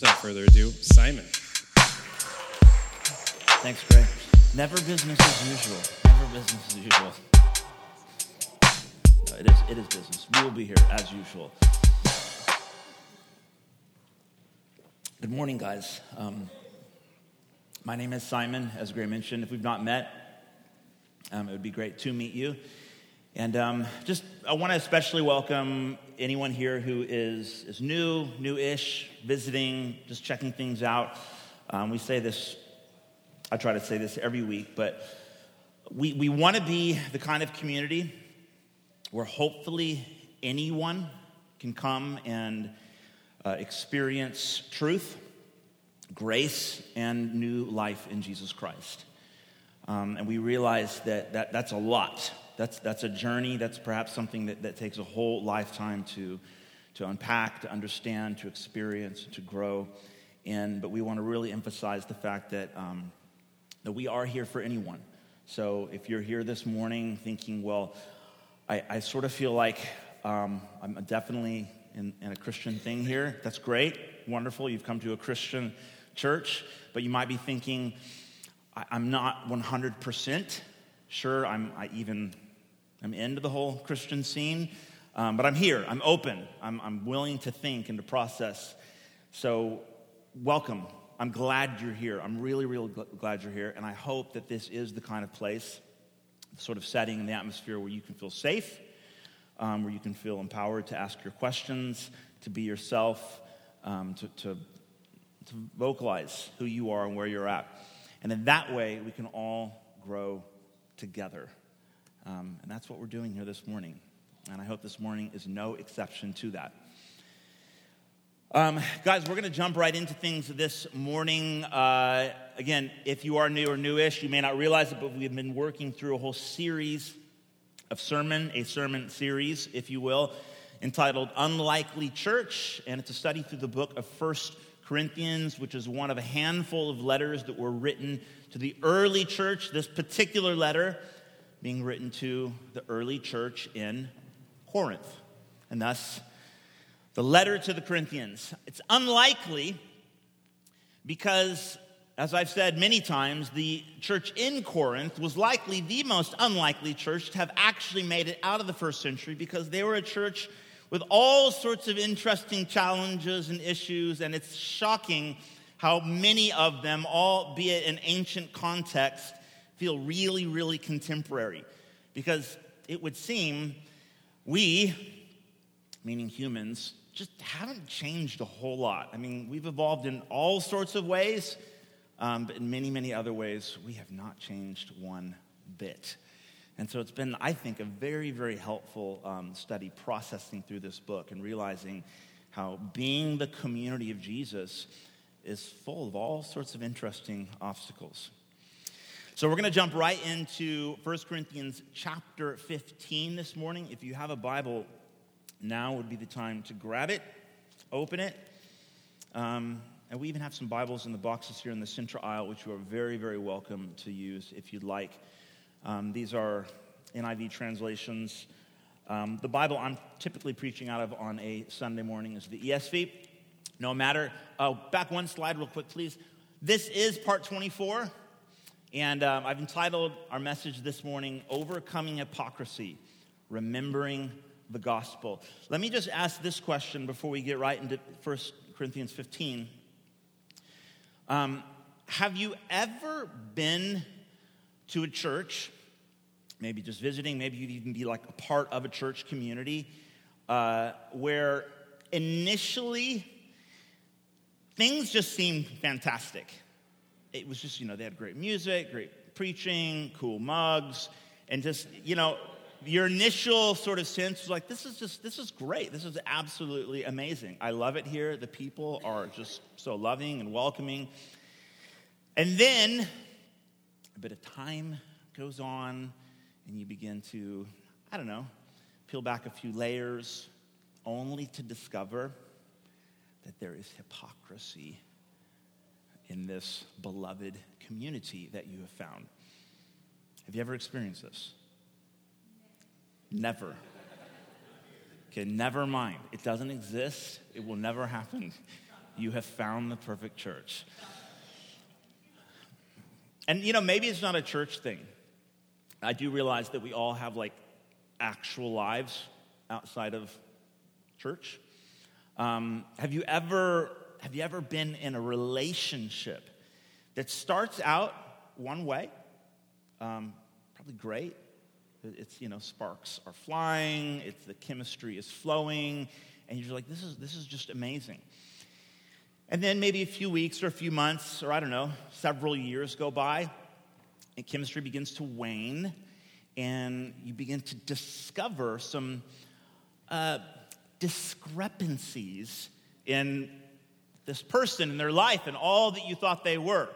Without further ado, Simon. Thanks, Greg. Never business as usual. Never business as usual. No, it is. It is business. We will be here as usual. Good morning, guys. Um, my name is Simon, as Gray mentioned. If we've not met, um, it would be great to meet you. And um, just, I want to especially welcome anyone here who is, is new, new-ish, visiting, just checking things out. Um, we say this, I try to say this every week, but we, we want to be the kind of community where hopefully anyone can come and uh, experience truth, grace, and new life in Jesus Christ. Um, and we realize that, that that's a lot. That's, that's a journey. That's perhaps something that, that takes a whole lifetime to, to unpack, to understand, to experience, to grow. in. but we want to really emphasize the fact that, um, that we are here for anyone. So if you're here this morning thinking, well, I, I sort of feel like um, I'm definitely in, in a Christian thing here. That's great, wonderful. You've come to a Christian church, but you might be thinking, I, am not 100% sure I'm I even I'm into the whole Christian scene, um, but I'm here. I'm open. I'm, I'm willing to think and to process. So, welcome. I'm glad you're here. I'm really, really glad you're here, and I hope that this is the kind of place, the sort of setting and the atmosphere where you can feel safe um, where you can feel empowered to ask your questions, to be yourself, um, to, to, to vocalize who you are and where you're at. And in that way, we can all grow together. Um, and that's what we're doing here this morning. And I hope this morning is no exception to that. Um, guys, we're going to jump right into things this morning. Uh, again, if you are new or newish, you may not realize it, but we've been working through a whole series of sermon, a sermon series, if you will, entitled Unlikely Church. And it's a study through the book of First Corinthians, which is one of a handful of letters that were written to the early church. This particular letter being written to the early church in Corinth. And thus, the letter to the Corinthians. It's unlikely because as I've said many times, the church in Corinth was likely the most unlikely church to have actually made it out of the first century because they were a church with all sorts of interesting challenges and issues, and it's shocking how many of them, albeit in ancient context, feel really, really contemporary. Because it would seem we, meaning humans, just haven't changed a whole lot. I mean, we've evolved in all sorts of ways. Um, but in many, many other ways, we have not changed one bit. And so it's been, I think, a very, very helpful um, study processing through this book and realizing how being the community of Jesus is full of all sorts of interesting obstacles. So we're going to jump right into 1 Corinthians chapter 15 this morning. If you have a Bible, now would be the time to grab it, open it. Um, and we even have some Bibles in the boxes here in the central aisle, which you are very, very welcome to use if you'd like. Um, these are NIV translations. Um, the Bible I'm typically preaching out of on a Sunday morning is the ESV. No matter. Oh, back one slide, real quick, please. This is part 24. And um, I've entitled our message this morning, Overcoming Hypocrisy Remembering the Gospel. Let me just ask this question before we get right into 1 Corinthians 15. Um, have you ever been to a church, maybe just visiting, maybe you'd even be like a part of a church community, uh, where initially things just seem fantastic? It was just, you know, they had great music, great preaching, cool mugs, and just, you know, your initial sort of sense was like, this is just, this is great. This is absolutely amazing. I love it here. The people are just so loving and welcoming. And then a bit of time goes on, and you begin to, I don't know, peel back a few layers, only to discover that there is hypocrisy in this beloved community that you have found. Have you ever experienced this? Never. Okay, never mind. It doesn't exist. It will never happen. You have found the perfect church. And you know, maybe it's not a church thing. I do realize that we all have like actual lives outside of church. Um, have you ever have you ever been in a relationship that starts out one way, um, probably great. It's you know sparks are flying, it's the chemistry is flowing, and you're like, this is this is just amazing. And then maybe a few weeks or a few months, or I don't know, several years go by, and chemistry begins to wane, and you begin to discover some uh, discrepancies in this person and their life and all that you thought they were.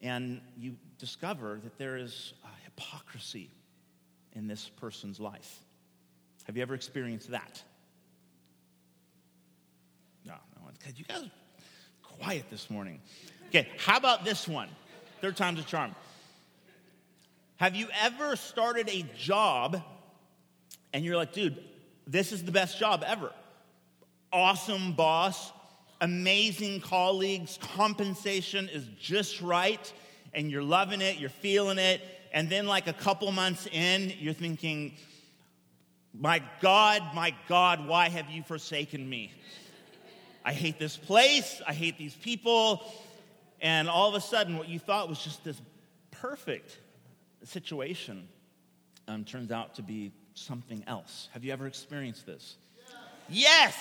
And you discover that there is hypocrisy in this person's life. Have you ever experienced that? No, no. Because you guys quiet this morning. Okay, how about this one? Third time's a charm. Have you ever started a job and you're like, dude, this is the best job ever? Awesome boss, amazing colleagues, compensation is just right, and you're loving it, you're feeling it. And then, like a couple months in, you're thinking, My God, my God, why have you forsaken me? I hate this place, I hate these people. And all of a sudden, what you thought was just this perfect situation um, turns out to be something else. Have you ever experienced this? Yes! yes!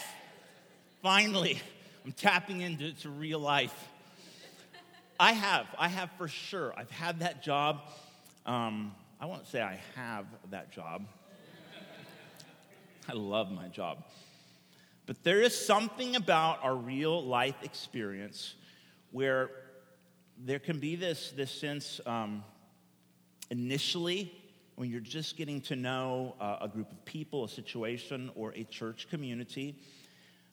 Finally. I'm tapping into to real life. I have. I have for sure. I've had that job. Um, I won't say I have that job. I love my job. But there is something about our real life experience where there can be this, this sense um, initially when you're just getting to know uh, a group of people, a situation, or a church community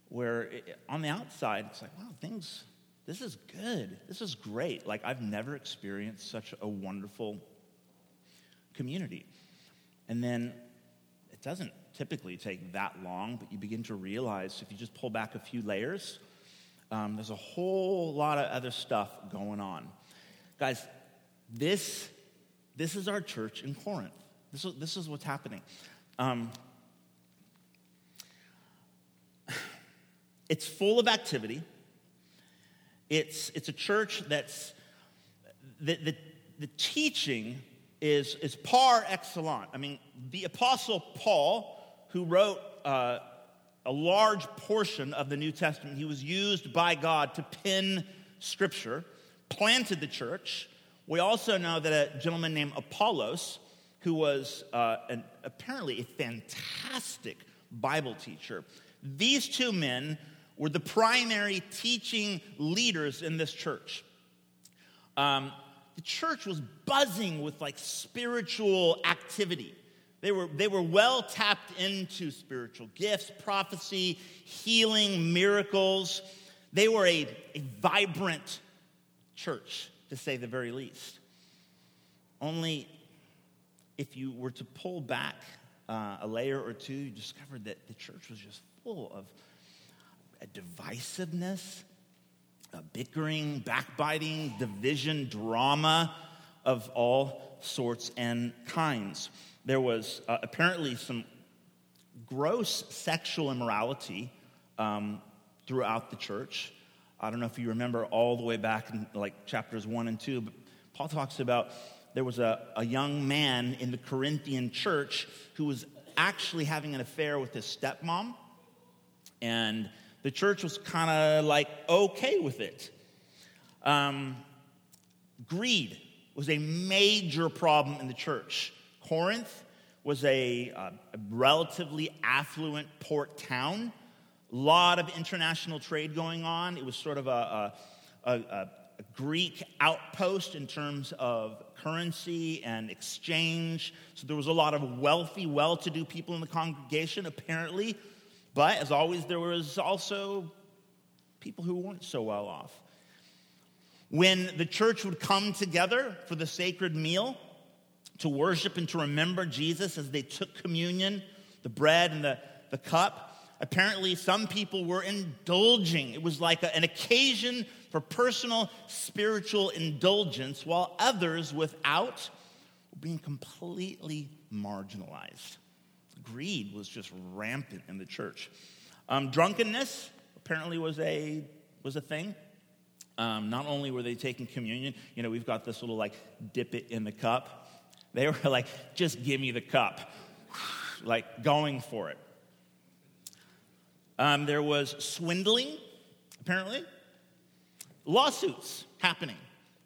where it, on the outside, it's like, wow, things, this is good. This is great. Like, I've never experienced such a wonderful community. And then it doesn't typically take that long, but you begin to realize if you just pull back a few layers, um, there's a whole lot of other stuff going on. Guys, this, this is our church in Corinth. This is, this is what's happening. Um, It's full of activity. It's, it's a church that's, the, the, the teaching is, is par excellence. I mean, the Apostle Paul, who wrote uh, a large portion of the New Testament, he was used by God to pen scripture, planted the church. We also know that a gentleman named Apollos, who was uh, an, apparently a fantastic Bible teacher, these two men were the primary teaching leaders in this church. Um, the church was buzzing with like spiritual activity. They were, they were well tapped into spiritual gifts, prophecy, healing, miracles. They were a, a vibrant church, to say the very least. Only if you were to pull back uh, a layer or two, you discovered that the church was just full of a divisiveness, a bickering, backbiting, division, drama of all sorts and kinds. There was uh, apparently some gross sexual immorality um, throughout the church. I don't know if you remember all the way back in like chapters one and two, but Paul talks about there was a, a young man in the Corinthian church who was actually having an affair with his stepmom. And the church was kind of like okay with it. Um, greed was a major problem in the church. Corinth was a, uh, a relatively affluent port town, a lot of international trade going on. It was sort of a, a, a Greek outpost in terms of currency and exchange. So there was a lot of wealthy, well to do people in the congregation, apparently. But as always, there was also people who weren't so well off. When the church would come together for the sacred meal to worship and to remember Jesus as they took communion, the bread and the, the cup, apparently, some people were indulging. It was like a, an occasion for personal spiritual indulgence, while others without were being completely marginalized. Greed was just rampant in the church. Um, drunkenness apparently was a, was a thing. Um, not only were they taking communion, you know, we've got this little like dip it in the cup. They were like, just give me the cup, like going for it. Um, there was swindling, apparently, lawsuits happening.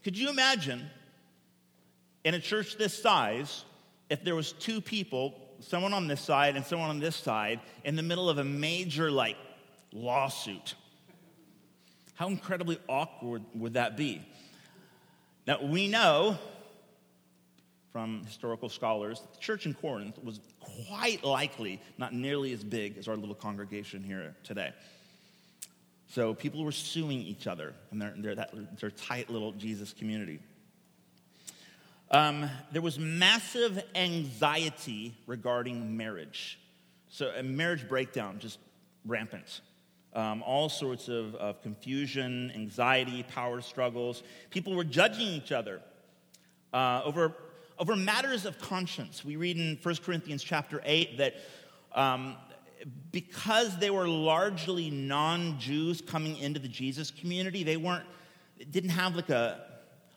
Could you imagine in a church this size if there was two people, someone on this side and someone on this side, in the middle of a major like lawsuit? How incredibly awkward would that be? Now, we know from historical scholars that the church in Corinth was quite likely not nearly as big as our little congregation here today. So people were suing each other their, their, that, their tight little Jesus community. Um, there was massive anxiety regarding marriage. So, a marriage breakdown, just rampant um, all sorts of, of confusion, anxiety, power struggles. People were judging each other uh, over, over matters of conscience. We read in 1 Corinthians chapter 8 that um, because they were largely non-Jews coming into the Jesus community, they weren't didn't have like a,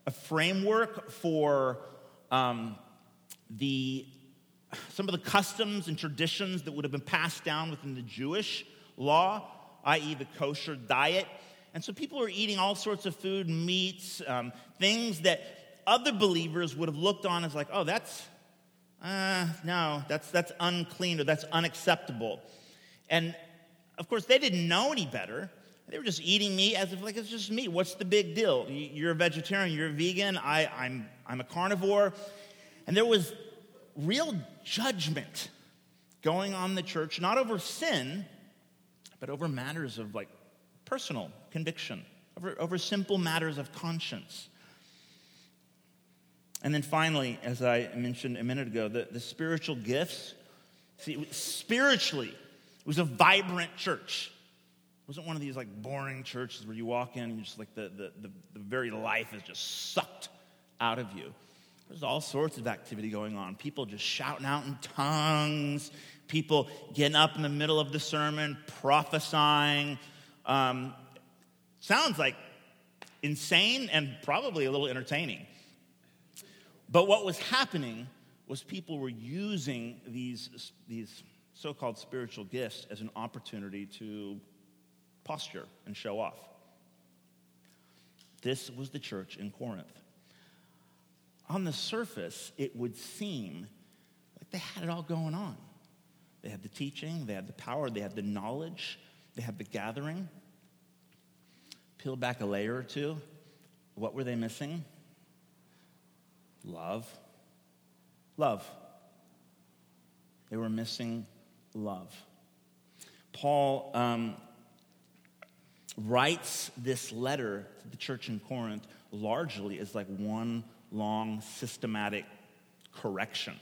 a framework for um, the some of the customs and traditions that would have been passed down within the Jewish law i.e., the kosher diet. And so people were eating all sorts of food, meats, um, things that other believers would have looked on as like, oh, that's, uh, no, that's, that's unclean or that's unacceptable. And of course, they didn't know any better. They were just eating meat as if like it's just meat. What's the big deal? You're a vegetarian, you're a vegan, I, I'm, I'm a carnivore. And there was real judgment going on in the church, not over sin, but over matters of like personal conviction, over, over simple matters of conscience. And then finally, as I mentioned a minute ago, the, the spiritual gifts. See, spiritually, it was a vibrant church. Wasn't one of these like boring churches where you walk in and you just like the, the, the, the very life is just sucked out of you. There's all sorts of activity going on. People just shouting out in tongues, people getting up in the middle of the sermon, prophesying. Um, sounds like insane and probably a little entertaining. But what was happening was people were using these, these so called spiritual gifts as an opportunity to posture and show off. This was the church in Corinth. On the surface, it would seem like they had it all going on. They had the teaching, they had the power, they had the knowledge, they had the gathering. Peel back a layer or two. What were they missing? Love. Love. They were missing love. Paul um, writes this letter to the church in Corinth largely as like one long systematic correction.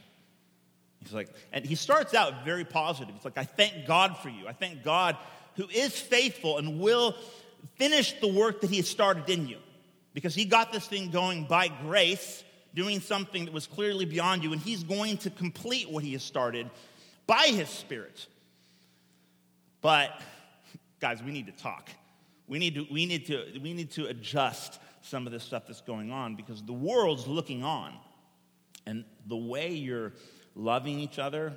He's like, and he starts out very positive. He's like, I thank God for you. I thank God who is faithful and will finish the work that he has started in you. Because he got this thing going by grace, doing something that was clearly beyond you, and he's going to complete what he has started by his spirit. But, guys, we need to talk. We need to, we need to, we need to adjust some of this stuff that's going on because the world's looking on. And the way you're loving each other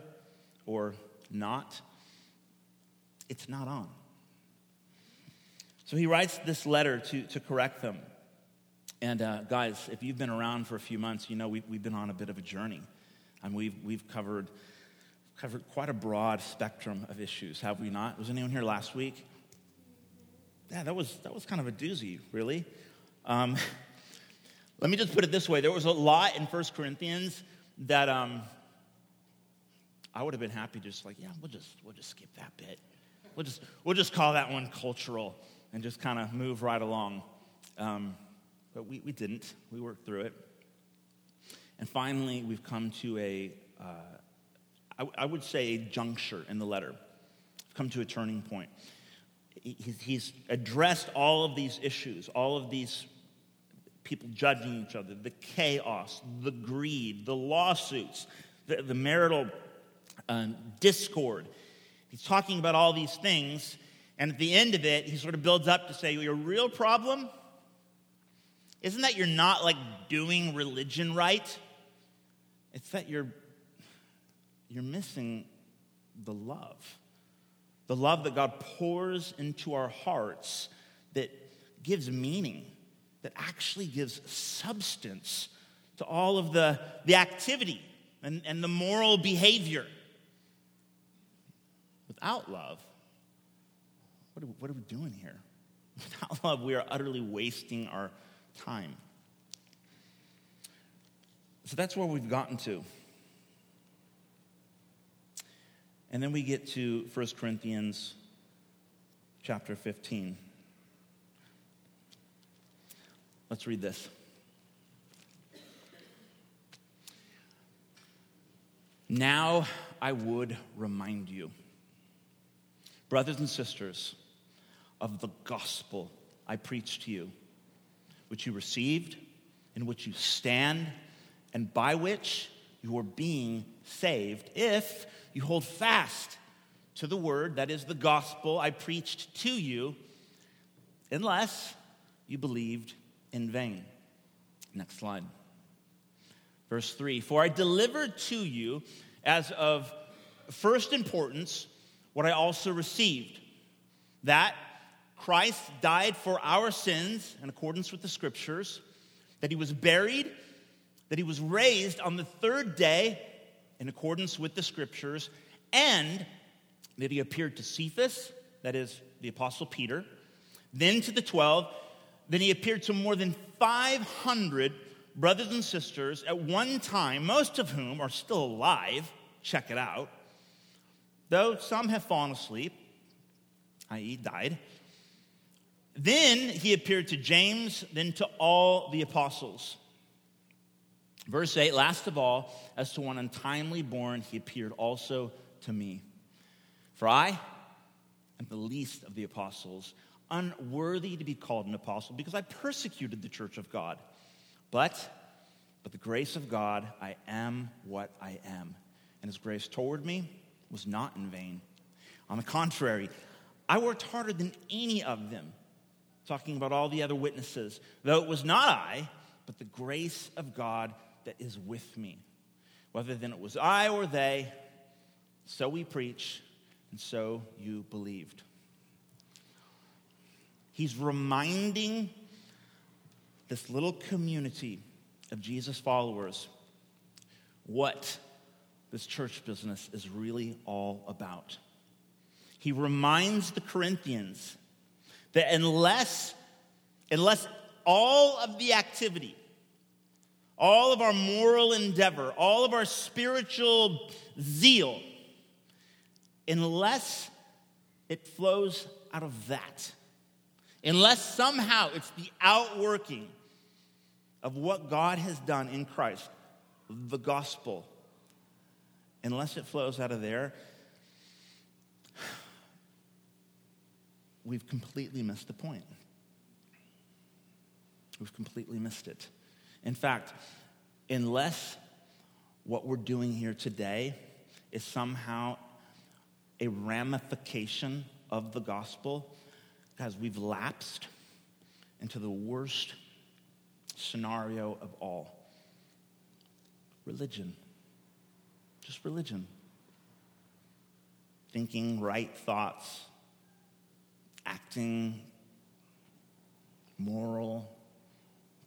or not, it's not on. So he writes this letter to, to correct them. And uh, guys, if you've been around for a few months, you know we've, we've been on a bit of a journey. And we've, we've covered, covered quite a broad spectrum of issues, have we not? Was anyone here last week? Yeah, that was, that was kind of a doozy, really. Um, let me just put it this way there was a lot in 1 Corinthians that um, I would have been happy to just like, yeah, we'll just, we'll just skip that bit. We'll just, we'll just call that one cultural and just kind of move right along. Um, but we, we didn't. We worked through it. And finally, we've come to a, uh, I, I would say, a juncture in the letter. We've come to a turning point. He's addressed all of these issues, all of these people judging each other, the chaos, the greed, the lawsuits, the, the marital um, discord. He's talking about all these things, and at the end of it, he sort of builds up to say, Your real problem isn't that you're not like doing religion right, it's that you're, you're missing the love. The love that God pours into our hearts that gives meaning, that actually gives substance to all of the, the activity and, and the moral behavior. Without love, what are, what are we doing here? Without love, we are utterly wasting our time. So that's where we've gotten to. And then we get to 1 Corinthians chapter 15. Let's read this. Now I would remind you, brothers and sisters, of the gospel I preached to you, which you received, in which you stand, and by which you are being saved, if you hold fast to the word, that is the gospel I preached to you, unless you believed in vain. Next slide. Verse 3 For I delivered to you as of first importance what I also received that Christ died for our sins in accordance with the scriptures, that he was buried, that he was raised on the third day in accordance with the scriptures, and that he appeared to Cephas, that is the apostle Peter, then to the 12, then he appeared to more than 500 brothers and sisters at one time, most of whom are still alive. Check it out. Though some have fallen asleep, i.e., died. Then he appeared to James, then to all the apostles. Verse 8 Last of all, as to one untimely born, he appeared also to me. For I am the least of the apostles, unworthy to be called an apostle, because I persecuted the church of God. But, but the grace of God, I am what I am. And his grace toward me was not in vain. On the contrary, I worked harder than any of them, talking about all the other witnesses, though it was not I, but the grace of God that is with me. Whether then it was I or they, so we preach, and so you believed. He's reminding this little community of Jesus followers what this church business is really all about. He reminds the Corinthians that unless, unless all of the activity, all of our moral endeavor, all of our spiritual zeal, unless it flows out of that, unless somehow it's the outworking of what God has done in Christ, the gospel, unless it flows out of there, we've completely missed the point. We've completely missed it. In fact, unless what we're doing here today is somehow a ramification of the gospel, guys, we've lapsed into the worst scenario of all religion. Just religion. Thinking right thoughts, acting moral,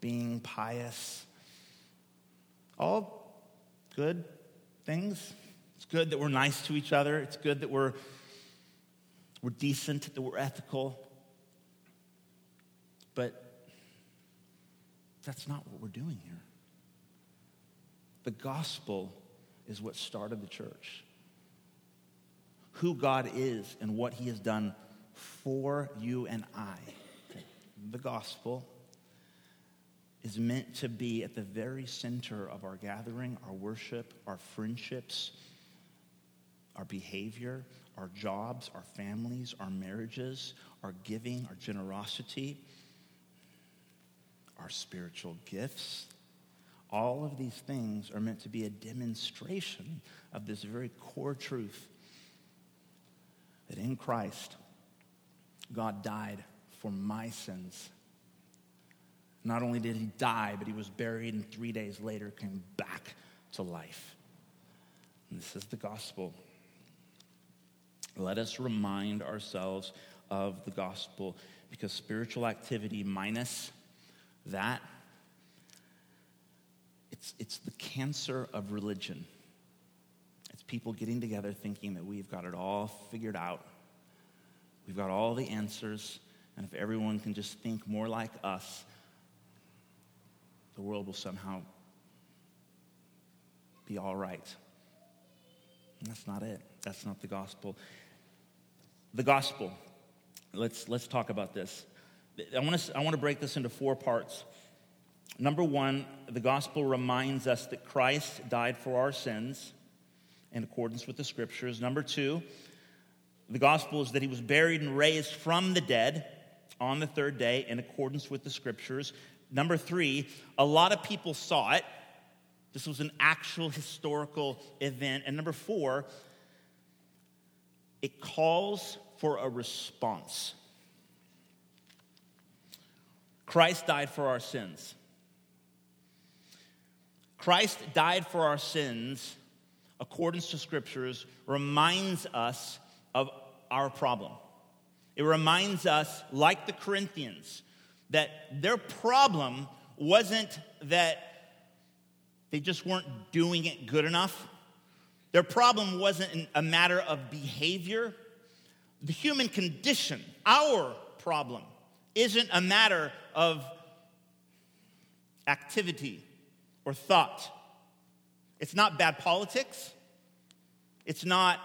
being pious. All good things. It's good that we're nice to each other. It's good that we're, we're decent, that we're ethical. But that's not what we're doing here. The gospel is what started the church. Who God is and what he has done for you and I. The gospel is meant to be at the very center of our gathering, our worship, our friendships, our behavior, our jobs, our families, our marriages, our giving, our generosity, our spiritual gifts. All of these things are meant to be a demonstration of this very core truth that in Christ, God died for my sins. Not only did he die, but he was buried and three days later came back to life. And this is the gospel. Let us remind ourselves of the gospel because spiritual activity minus that, it's, it's the cancer of religion. It's people getting together thinking that we've got it all figured out. We've got all the answers, and if everyone can just think more like us, the world will somehow be all right. And that's not it. That's not the gospel. The gospel. Let's, let's talk about this. I want, to, I want to break this into four parts. Number one, the gospel reminds us that Christ died for our sins in accordance with the scriptures. Number two, the gospel is that he was buried and raised from the dead on the third day in accordance with the scriptures. Number three, a lot of people saw it. This was an actual historical event. And number four, it calls for a response. Christ died for our sins. Christ died for our sins, accordance to scriptures, reminds us of our problem. It reminds us, like the Corinthians, that their problem wasn't that they just weren't doing it good enough. Their problem wasn't a matter of behavior. The human condition, our problem, isn't a matter of activity or thought. It's not bad politics. It's not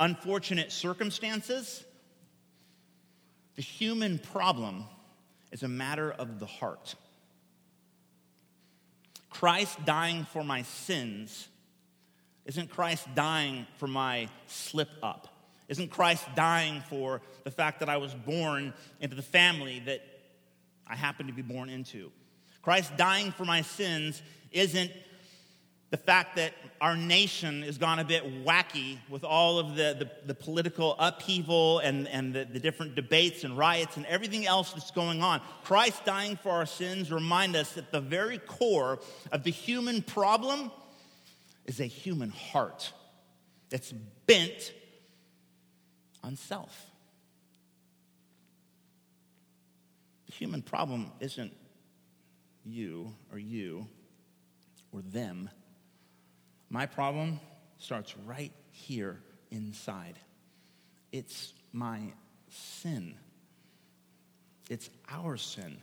unfortunate circumstances. The human problem is a matter of the heart. Christ dying for my sins isn't Christ dying for my slip up. Isn't Christ dying for the fact that I was born into the family that I happen to be born into? Christ dying for my sins isn't the fact that our nation has gone a bit wacky with all of the, the, the political upheaval and, and the, the, different debates and riots and everything else that's going on. Christ dying for our sins remind us that the very core of the human problem is a human heart that's bent on self. The human problem isn't you or you or them. My problem starts right here inside. It's my sin. It's our sin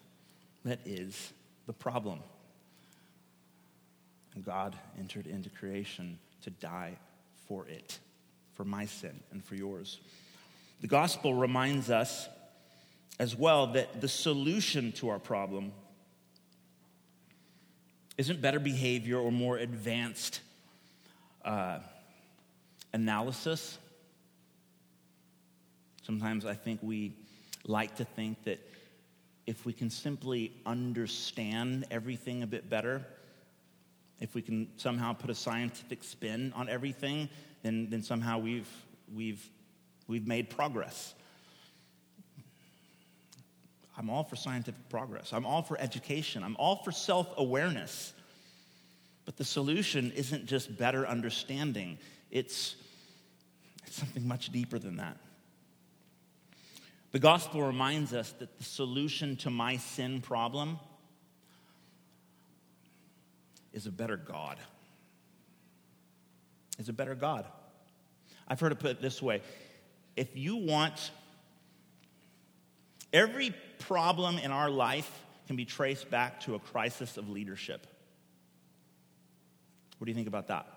that is the problem. And God entered into creation to die for it, for my sin and for yours. The gospel reminds us as well that the solution to our problem isn't better behavior or more advanced uh, analysis. Sometimes I think we like to think that if we can simply understand everything a bit better, if we can somehow put a scientific spin on everything, then, then somehow we've, we've, we've made progress. I'm all for scientific progress. I'm all for education. I'm all for self awareness. But the solution isn't just better understanding, it's, it's something much deeper than that. The gospel reminds us that the solution to my sin problem is a better God. Is a better God. I've heard it put this way if you want, every problem in our life can be traced back to a crisis of leadership. What do you think about that?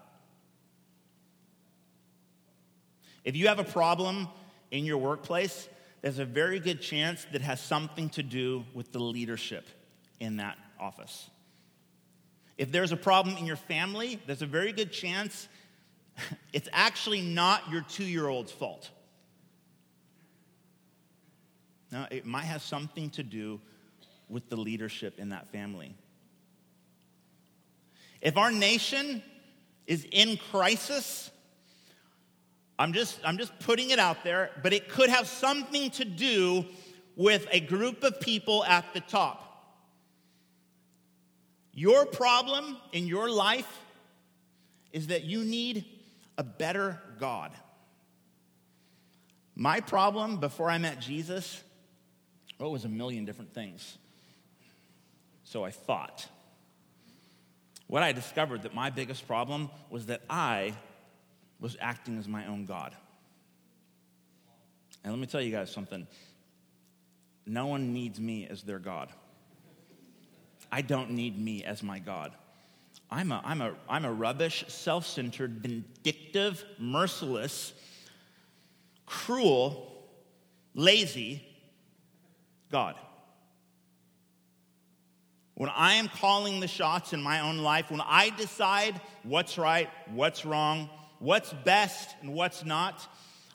If you have a problem in your workplace, there's a very good chance that has something to do with the leadership in that office. If there's a problem in your family, there's a very good chance it's actually not your two year old's fault. Now, it might have something to do with the leadership in that family. If our nation is in crisis, I'm just, I'm just putting it out there, but it could have something to do with a group of people at the top. Your problem in your life is that you need a better God. My problem before I met Jesus, well, it was a million different things. So I thought. What I discovered that my biggest problem was that I was acting as my own God. And let me tell you guys something no one needs me as their God. I don't need me as my God. I'm a, I'm a, I'm a rubbish, self centered, vindictive, merciless, cruel, lazy God. When I am calling the shots in my own life, when I decide what's right, what's wrong, what's best, and what's not,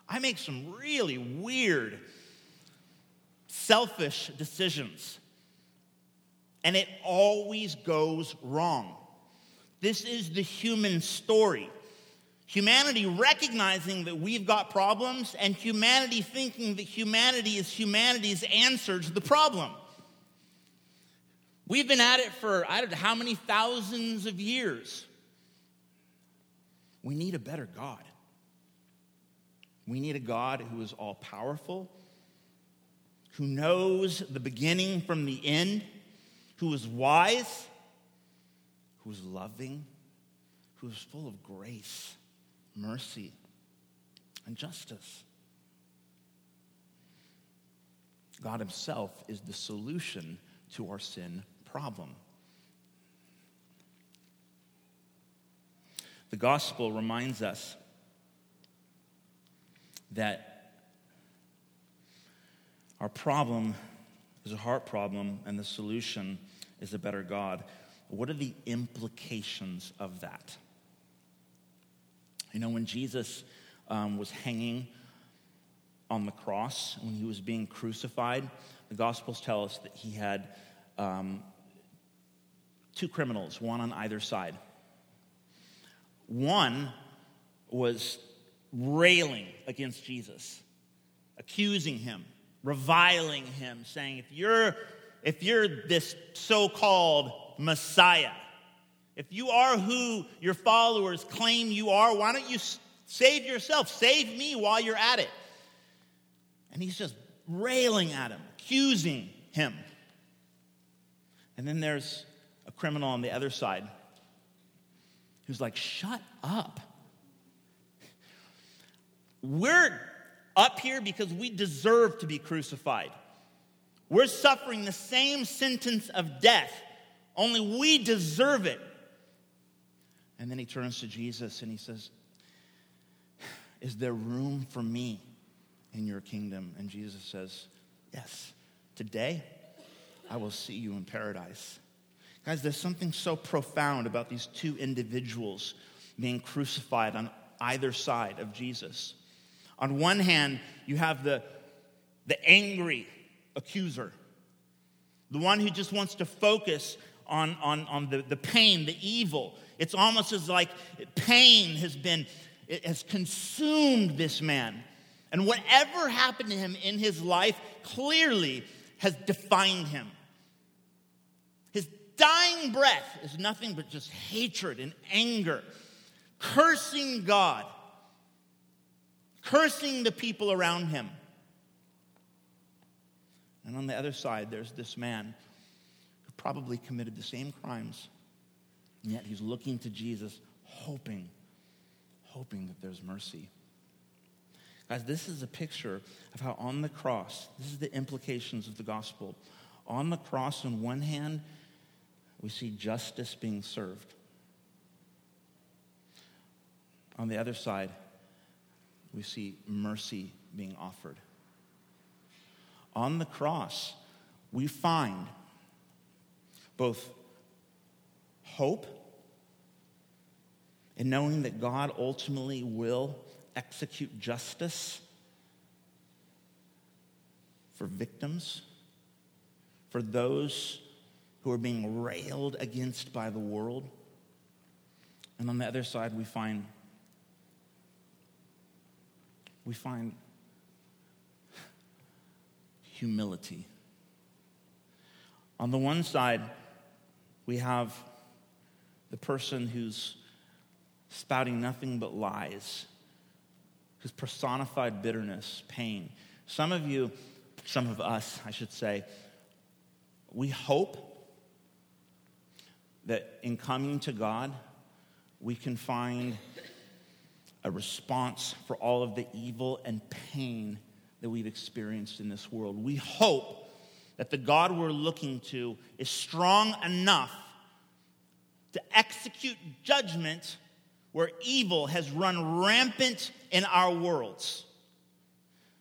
I make some really weird, selfish decisions. And it always goes wrong. This is the human story. Humanity recognizing that we've got problems, and humanity thinking that humanity is humanity's answer to the problem. We've been at it for I don't know how many thousands of years. We need a better God. We need a God who is all powerful, who knows the beginning from the end, who is wise, who is loving, who is full of grace, mercy, and justice. God Himself is the solution to our sin problem. The gospel reminds us that our problem is a heart problem and the solution is a better God. What are the implications of that? You know, when Jesus um, was hanging on the cross, when he was being crucified, the Gospels tell us that he had um, two criminals, one on either side. One was railing against Jesus, accusing him, reviling him, saying, If you're, if you're this so called Messiah, if you are who your followers claim you are, why don't you save yourself? Save me while you're at it. And he's just railing at him, accusing him. And then there's criminal on the other side who's like, shut up. We're up here because we deserve to be crucified. We're suffering the same sentence of death, only we deserve it. And then he turns to Jesus and he says, Is there room for me in your kingdom? And Jesus says, Yes. Today, I will see you in paradise. Guys, there's something so profound about these two individuals being crucified on either side of Jesus. On one hand, you have the, the angry accuser, the one who just wants to focus on, on, on the, the pain, the evil. It's almost as like pain has been, it has consumed this man. And whatever happened to him in his life clearly has defined him dying breath is nothing but just hatred and anger, cursing God, cursing the people around him. And on the other side, there's this man who probably committed the same crimes, and yet he's looking to Jesus, hoping, hoping that there's mercy. Guys, this is a picture of how on the cross, this is the implications of the gospel. On the cross, on one hand, we see justice being served. On the other side, we see mercy being offered. On the cross, we find both hope and knowing that God ultimately will execute justice for victims, for those who are being railed against by the world. And on the other side, we find we find humility. On the one side, we have the person who's spouting nothing but lies, who's personified bitterness, pain. Some of you, some of us, I should say, we hope that in coming to God, we can find a response for all of the evil and pain that we've experienced in this world. We hope that the God we're looking to is strong enough to execute judgment where evil has run rampant in our worlds.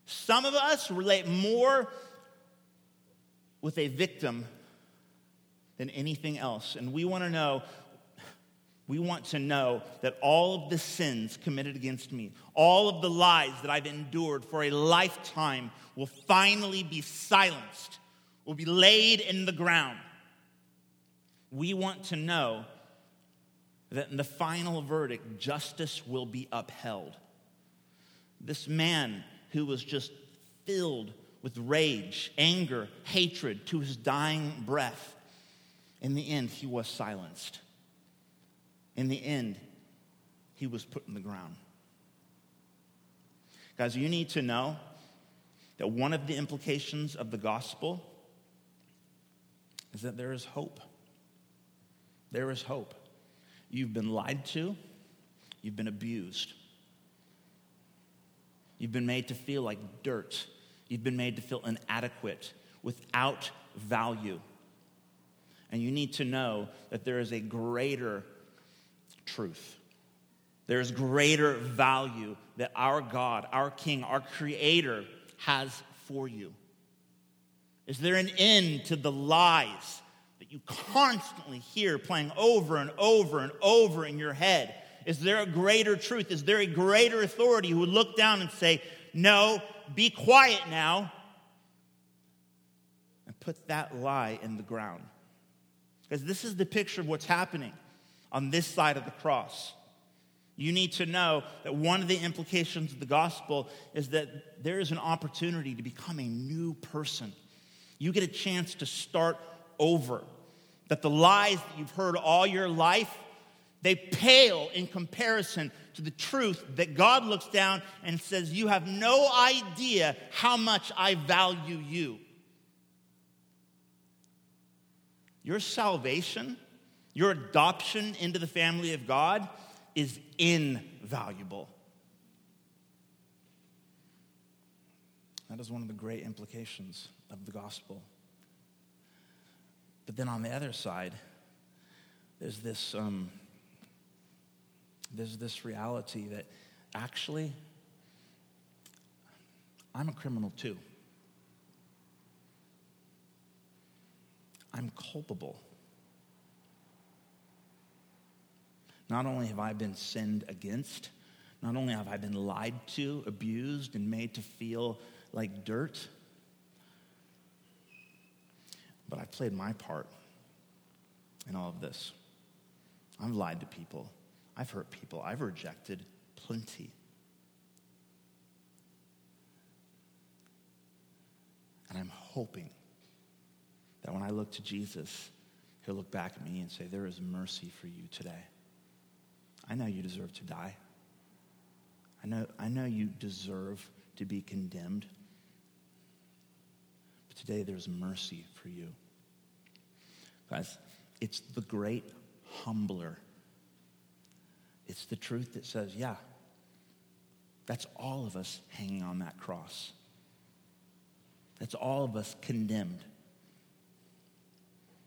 Some of us relate more with a victim than anything else. And we want to know we want to know that all of the sins committed against me, all of the lies that I've endured for a lifetime will finally be silenced, will be laid in the ground. We want to know that in the final verdict, justice will be upheld. This man who was just filled with rage, anger, hatred to his dying breath, in the end, he was silenced. In the end, he was put in the ground. Guys, you need to know that one of the implications of the gospel is that there is hope. There is hope. You've been lied to, you've been abused, you've been made to feel like dirt, you've been made to feel inadequate, without value. And you need to know that there is a greater truth. There's greater value that our God, our King, our Creator has for you. Is there an end to the lies that you constantly hear playing over and over and over in your head? Is there a greater truth? Is there a greater authority who would look down and say, No, be quiet now, and put that lie in the ground? Because this is the picture of what's happening on this side of the cross. You need to know that one of the implications of the gospel is that there is an opportunity to become a new person. You get a chance to start over. That the lies that you've heard all your life, they pale in comparison to the truth that God looks down and says, You have no idea how much I value you. Your salvation your adoption into the family of God is invaluable. That is one of the great implications of the gospel. But then on the other side, there's this, um, there's this reality that actually, I'm a criminal too. I'm culpable. Not only have I been sinned against, not only have I been lied to, abused, and made to feel like dirt, but I've played my part in all of this. I've lied to people, I've hurt people, I've rejected plenty. And I'm hoping that when I look to Jesus, he'll look back at me and say, There is mercy for you today. I know you deserve to die. I know, I know you deserve to be condemned. But today there's mercy for you. Guys, it's the great humbler. It's the truth that says, yeah, that's all of us hanging on that cross. That's all of us condemned.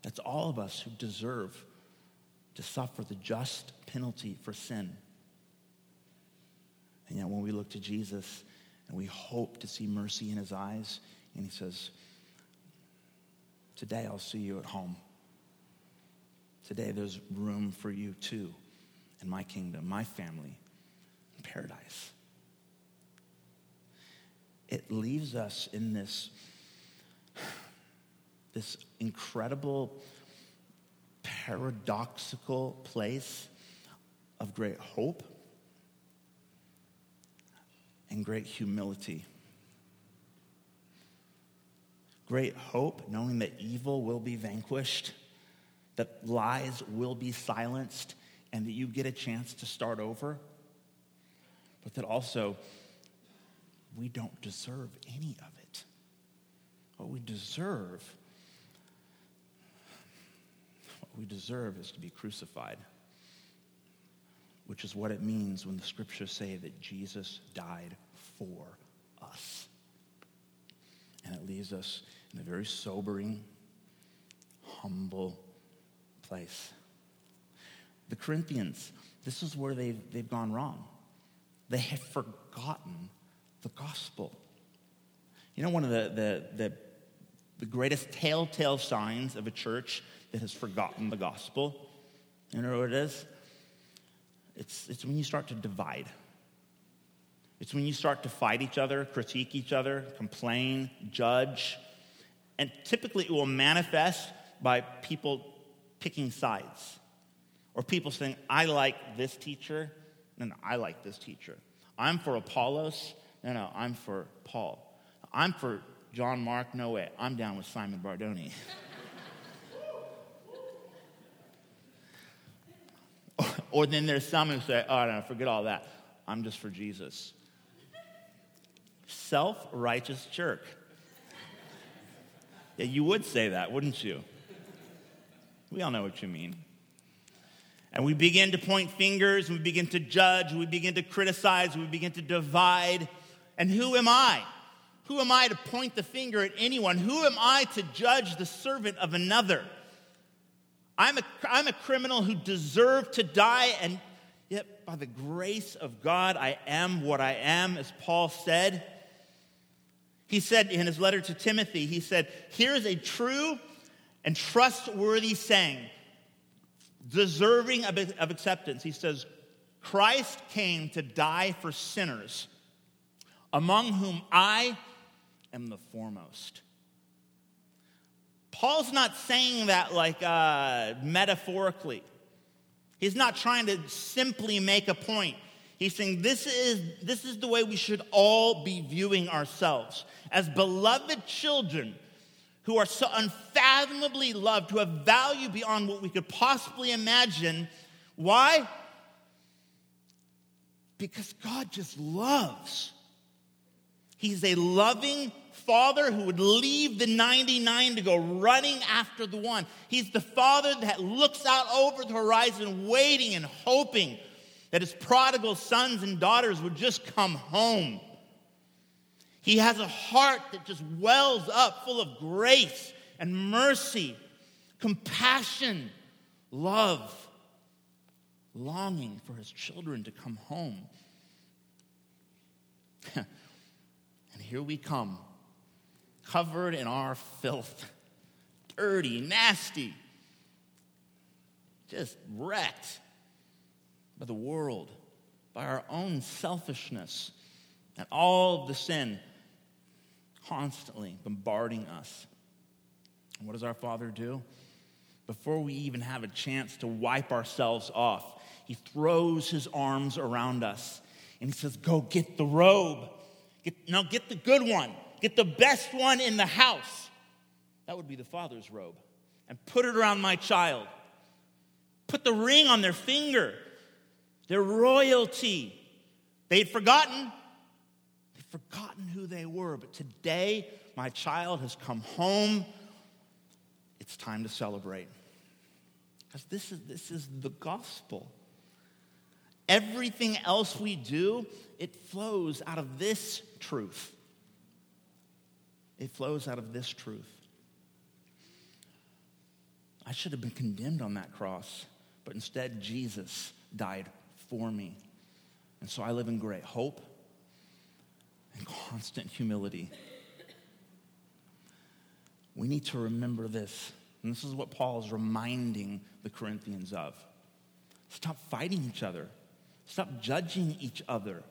That's all of us who deserve to suffer the just penalty for sin. And yet, when we look to Jesus and we hope to see mercy in his eyes, and he says, Today I'll see you at home. Today there's room for you too. in my kingdom, my family, paradise. It leaves us in this, this incredible, paradoxical place of great hope and great humility. Great hope, knowing that evil will be vanquished, that lies will be silenced, and that you get a chance to start over. But that also, we don't deserve any of it. What we deserve, we deserve is to be crucified, which is what it means when the scriptures say that Jesus died for us. And it leaves us in a very sobering, humble place. The Corinthians, this is where they've, they've gone wrong. They have forgotten the gospel. You know, one of the, the, the, the greatest telltale signs of a church that has forgotten the gospel, you know what it is? It's, it's when you start to divide. It's when you start to fight each other, critique each other, complain, judge. And typically it will manifest by people picking sides or people saying, I like this teacher. No, no, I like this teacher. I'm for Apollos. No, no, I'm for Paul. I'm for John Mark. No way. I'm down with Simon Bardoni. or, then there's some who say, oh, no, forget all that. I'm just for Jesus. Self righteous jerk. Yeah, you would say that, wouldn't you? We all know what you mean. And we begin to point fingers, we begin to judge, we begin to criticize, we begin to divide. And who am I? Who am I to point the finger at anyone? Who am I to judge the servant of another? I'm a, I'm a criminal who deserved to die, and yet by the grace of God, I am what I am, as Paul said. He said in his letter to Timothy, he said, Here's a true and trustworthy saying, deserving of, of acceptance. He says, Christ came to die for sinners among whom I am the foremost. Paul's not saying that like uh, metaphorically. He's not trying to simply make a point. He's saying this is, this is the way we should all be viewing ourselves as beloved children who are so unfathomably loved, who have value beyond what we could possibly imagine. Why? Because God just loves. He's a loving father who would leave the 99 to go running after the one. He's the father that looks out over the horizon, waiting and hoping that his prodigal sons and daughters would just come home. He has a heart that just wells up full of grace and mercy, compassion, love, longing for his children to come home. And here we come, covered in our filth, dirty, nasty, just wrecked by the world, by our own selfishness, and all of the sin constantly bombarding us. And what does our Father do? Before we even have a chance to wipe ourselves off, He throws His arms around us and He says, Go get the robe. Get, no, get the good one. Get the best one in the house. That would be the father's robe. And put it around my child. Put the ring on their finger. Their royalty. They'd forgotten. They'd forgotten who they were. But today, my child has come home. It's time to celebrate. Because this is, this is the gospel. Everything else we do, it flows out of this truth. It flows out of this truth. I should have been condemned on that cross, but instead, Jesus died for me. And so I live in great hope and constant humility. We need to remember this. And this is what Paul is reminding the Corinthians of Stop fighting each other. Stop judging each other.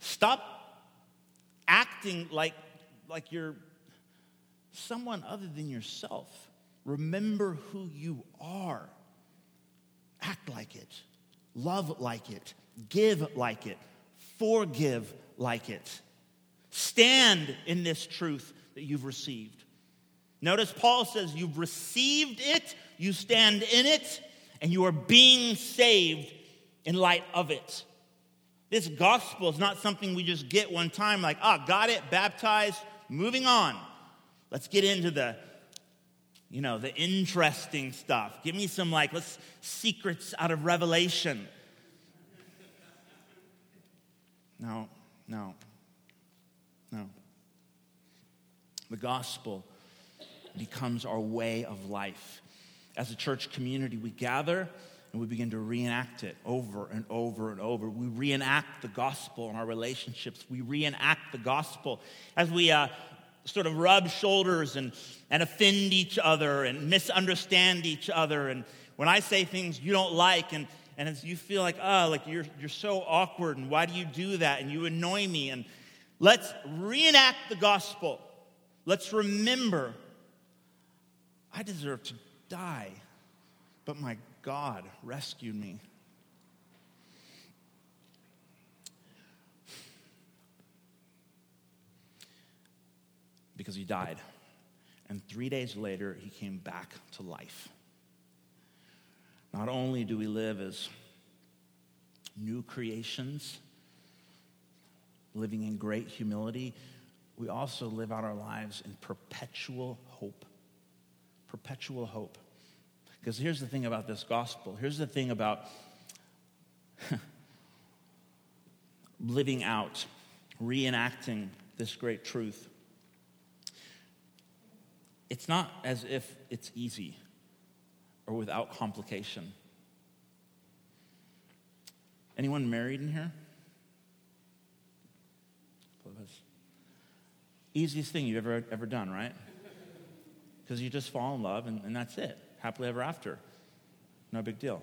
Stop acting like, like you're someone other than yourself. Remember who you are. Act like it. Love like it. Give like it. Forgive like it. Stand in this truth that you've received. Notice Paul says, You've received it, you stand in it, and you are being saved in light of it. This gospel is not something we just get one time, like, ah, oh, got it, baptized, moving on. Let's get into the, you know, the interesting stuff. Give me some, like, let's secrets out of Revelation. No, no, no. The gospel becomes our way of life. As a church community, we gather and we begin to reenact it over and over and over. We reenact the gospel in our relationships. We reenact the gospel as we uh, sort of rub shoulders and, and offend each other and misunderstand each other. And when I say things you don't like, and, and as you feel like, oh, like you're, you're so awkward, and why do you do that? And you annoy me. And let's reenact the gospel. Let's remember I deserve to die, but my God rescued me. Because he died. And three days later, he came back to life. Not only do we live as new creations, living in great humility, we also live out our lives in perpetual hope perpetual hope. Because here's the thing about this gospel. Here's the thing about living out, reenacting this great truth. It's not as if it's easy or without complication. Anyone married in here? Easiest thing you've ever, ever done, right? because you just fall in love and, and that's it. Happily ever after. No big deal.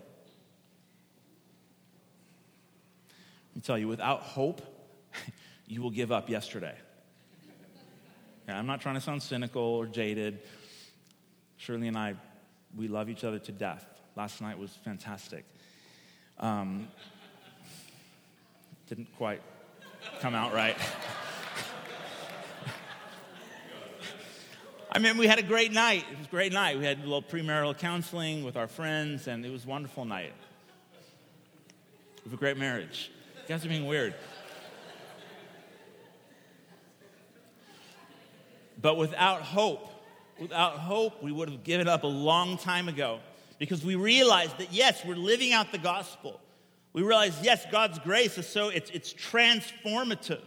Let me tell you, without hope, you will give up yesterday. Yeah, I'm not trying to sound cynical or jaded. Shirley and I, we love each other to death. Last night was fantastic. Um, didn't quite come out right. I mean, we had a great night. It was a great night. We had a little premarital counseling with our friends, and it was a wonderful night. It was a great marriage. You guys are being weird. But without hope, without hope, we would have given up a long time ago because we realized that, yes, we're living out the gospel. We realize, yes, God's grace is so, it's, it's transformative.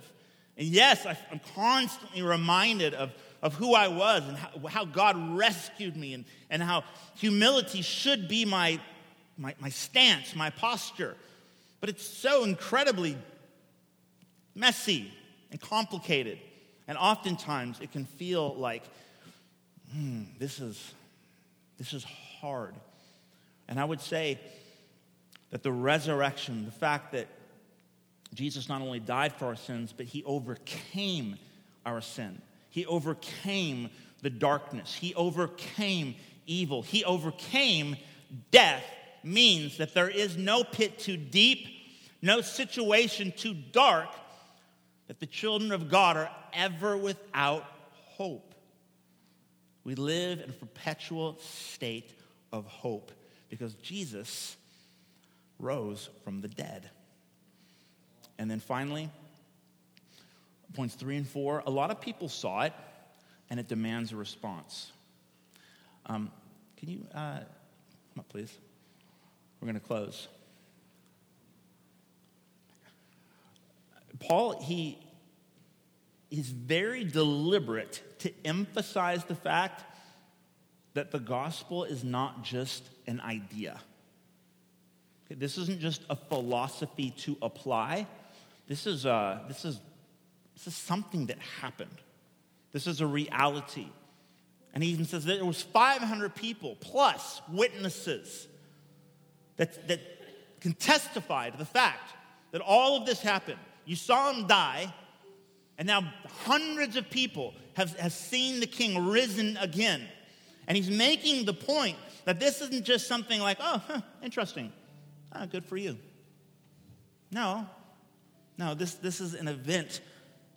And yes, I'm constantly reminded of of who I was and how, how God rescued me and, and how humility should be my, my, my stance, my posture. But it's so incredibly messy and complicated. And oftentimes it can feel like, hmm, this is, this is hard. And I would say that the resurrection, the fact that Jesus not only died for our sins, but he overcame our sin. He overcame the darkness. He overcame evil. He overcame death, means that there is no pit too deep, no situation too dark, that the children of God are ever without hope. We live in a perpetual state of hope because Jesus rose from the dead. And then finally, points three and four, a lot of people saw it and it demands a response. Um, can you uh, come up, please? We're going to close. Paul, he is very deliberate to emphasize the fact that the gospel is not just an idea. Okay, this isn't just a philosophy to apply. This is, uh, this is this is something that happened. This is a reality. And he even says that there was 500 people plus witnesses that, that can testify to the fact that all of this happened. You saw him die, and now hundreds of people have, have seen the king risen again. And he's making the point that this isn't just something like, oh, huh, interesting. Ah, good for you. No, no, this, this is an event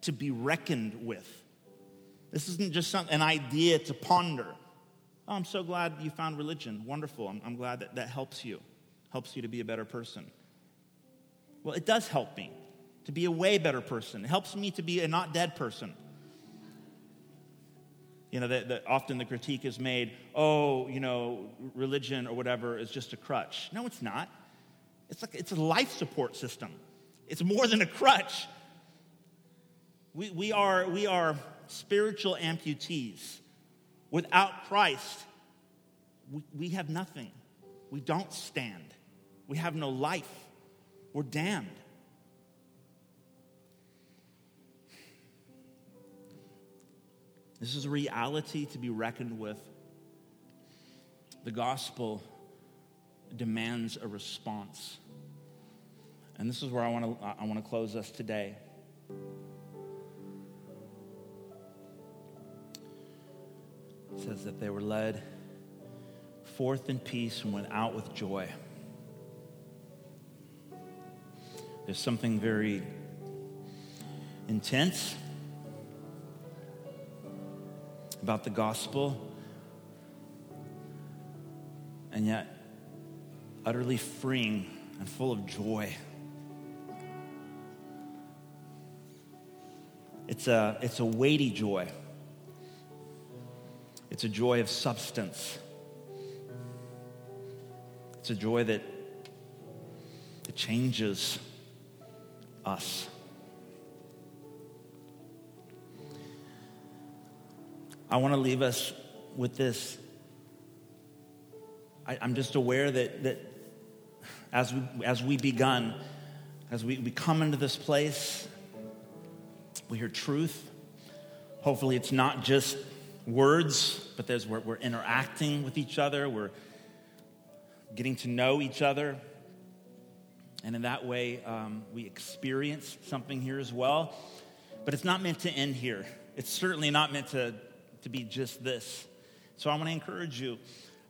to be reckoned with. This isn't just some, an idea to ponder. Oh, I'm so glad you found religion. Wonderful. I'm, I'm glad that that helps you, helps you to be a better person. Well, it does help me to be a way better person. It helps me to be a not dead person. You know, that, often the critique is made, oh, you know, religion or whatever is just a crutch. No, it's not. It's like it's a life support system. It's more than a crutch. We, we, are, we are spiritual amputees. Without Christ, we, we have nothing. We don't stand. We have no life. We're damned. This is a reality to be reckoned with. The gospel demands a response. And this is where I want to, I want to close us today. It says that they were led forth in peace and went out with joy. There's something very intense about the gospel, and yet utterly freeing and full of joy. It's a, it's a weighty joy. It's a joy of substance. It's a joy that it changes us. I want to leave us with this. I, am just aware that, that as, we, as we begun, as we, we come into this place, we hear truth. Hopefully, it's not just words, but there's, we're, we're interacting with each other, we're getting to know each other. And in that way, um, we experience something here as well. But it's not meant to end here. It's certainly not meant to, to be just this. So I want to encourage you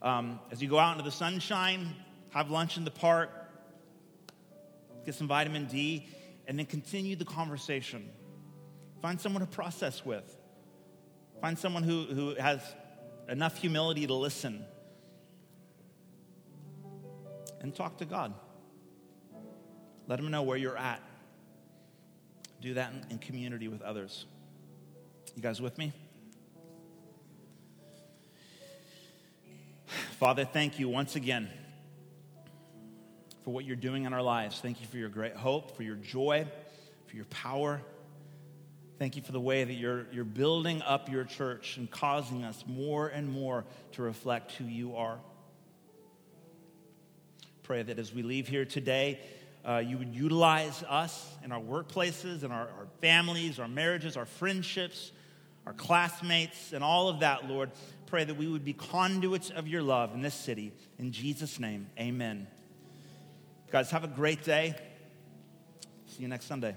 um, as you go out into the sunshine, have lunch in the park, get some vitamin D, and then continue the conversation. Find someone to process with. Find someone who, who has enough humility to listen. And talk to God. Let Him know where you're at. Do that in, in community with others. You guys with me? Father, thank you once again for what you're doing in our lives. Thank you for your great hope, for your joy, for your power. Thank you for the way that you're, you're building up your church and causing us more and more to reflect who you are. Pray that as we leave here today, uh, you would utilize us in our workplaces, in our, our families, our marriages, our friendships, our classmates, and all of that, Lord. Pray that we would be conduits of your love in this city. In Jesus' name, amen. Guys, have a great day. See you next Sunday.